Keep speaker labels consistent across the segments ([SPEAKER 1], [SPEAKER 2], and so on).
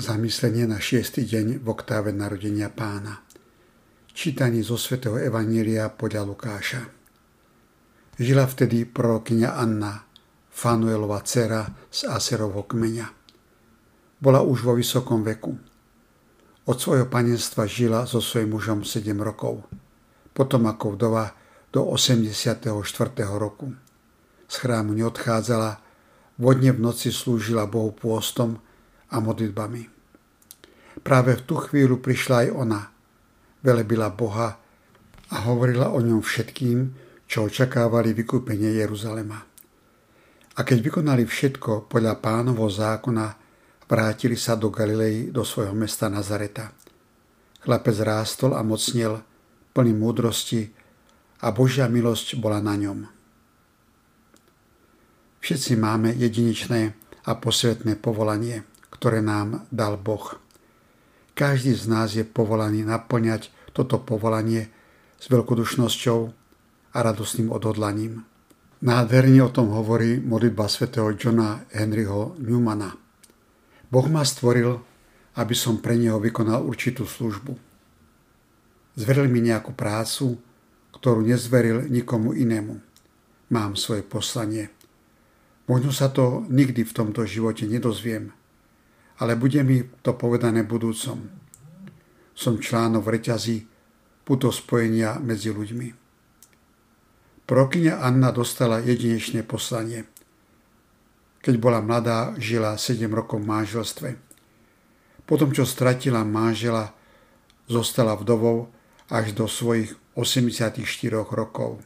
[SPEAKER 1] Zamyslenie na šiestý deň v oktáve narodenia pána. Čítanie zo svätého Evanília podľa Lukáša. Žila vtedy prorokyňa Anna, Fanuelova dcera z Aserovho kmeňa. Bola už vo vysokom veku. Od svojho panenstva žila so svojím mužom 7 rokov, potom ako vdova do 84. roku. Z chrámu neodchádzala, vodne v noci slúžila Bohu pôstom, a modlitbami. Práve v tú chvíľu prišla aj ona, velebila Boha a hovorila o ňom všetkým, čo očakávali vykúpenie Jeruzalema. A keď vykonali všetko podľa pánovo zákona, vrátili sa do Galilei, do svojho mesta Nazareta. Chlapec rástol a mocnil, plný múdrosti a Božia milosť bola na ňom. Všetci máme jedinečné a posvetné povolanie ktoré nám dal Boh. Každý z nás je povolaný naplňať toto povolanie s veľkodušnosťou a radostným odhodlaním. Nádherne o tom hovorí modlitba svätého Johna Henryho Newmana. Boh ma stvoril, aby som pre neho vykonal určitú službu. Zveril mi nejakú prácu, ktorú nezveril nikomu inému. Mám svoje poslanie. Možno sa to nikdy v tomto živote nedozviem, ale bude mi to povedané budúcom. Som článok v reťazi puto spojenia medzi ľuďmi. Prokyňa Anna dostala jedinečné poslanie. Keď bola mladá, žila 7 rokov v manželstve. Potom, čo stratila manžela, zostala vdovou až do svojich 84 rokov.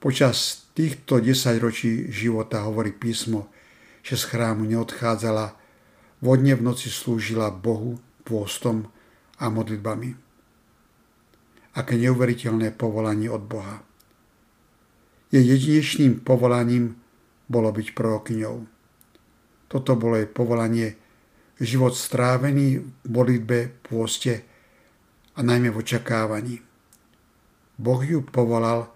[SPEAKER 1] Počas týchto 10 ročí života hovorí písmo, že z chrámu neodchádzala Vodne v noci slúžila Bohu pôstom a modlitbami. Aké neuveriteľné povolanie od Boha. Jej jedinečným povolaním bolo byť prorokyňou. Toto bolo jej povolanie, život strávený v modlitbe, pôste a najmä v očakávaní. Boh ju povolal,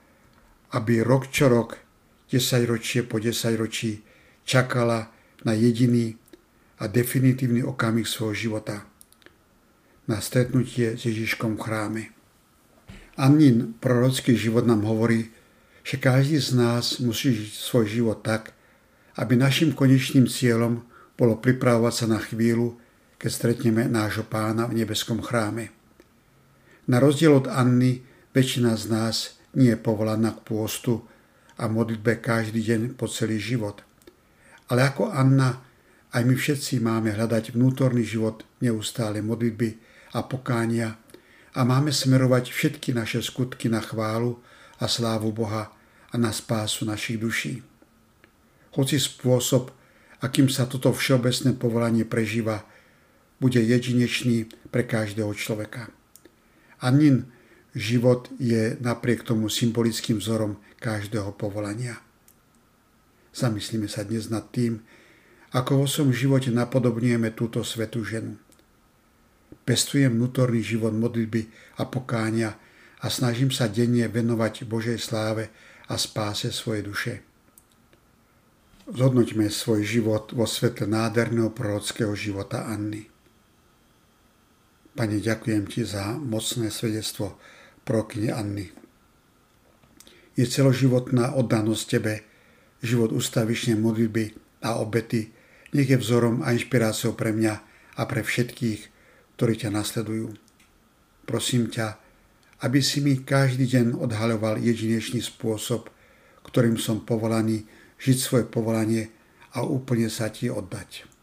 [SPEAKER 1] aby rok čo rok, 10 ročie po 10 ročí čakala na jediný a definitívny okamih svojho života na stretnutie s Ježiškom v chráme. Annin prorocký život nám hovorí, že každý z nás musí žiť svoj život tak, aby našim konečným cieľom bolo pripravovať sa na chvíľu, keď stretneme nášho pána v nebeskom chráme. Na rozdiel od Anny, väčšina z nás nie je povolaná k pôstu a modlitbe každý deň po celý život. Ale ako Anna aj my všetci máme hľadať vnútorný život neustále modlitby a pokánia a máme smerovať všetky naše skutky na chválu a slávu Boha a na spásu našich duší. Hoci spôsob, akým sa toto všeobecné povolanie prežíva, bude jedinečný pre každého človeka. Anin život je napriek tomu symbolickým vzorom každého povolania. Zamyslíme sa dnes nad tým, ako vo svojom živote napodobňujeme túto svetú ženu. Pestujem vnútorný život modlitby a pokáňa a snažím sa denne venovať Božej sláve a spáse svojej duše. Zhodnoťme svoj život vo svetle nádherného prorockého života Anny. Pane, ďakujem Ti za mocné svedectvo prorokyne Anny. Je celoživotná oddanosť Tebe, život ustavičnej modlitby a obety, nech je vzorom a inšpiráciou pre mňa a pre všetkých, ktorí ťa nasledujú. Prosím ťa, aby si mi každý deň odhaľoval jedinečný spôsob, ktorým som povolaný žiť svoje povolanie a úplne sa ti oddať.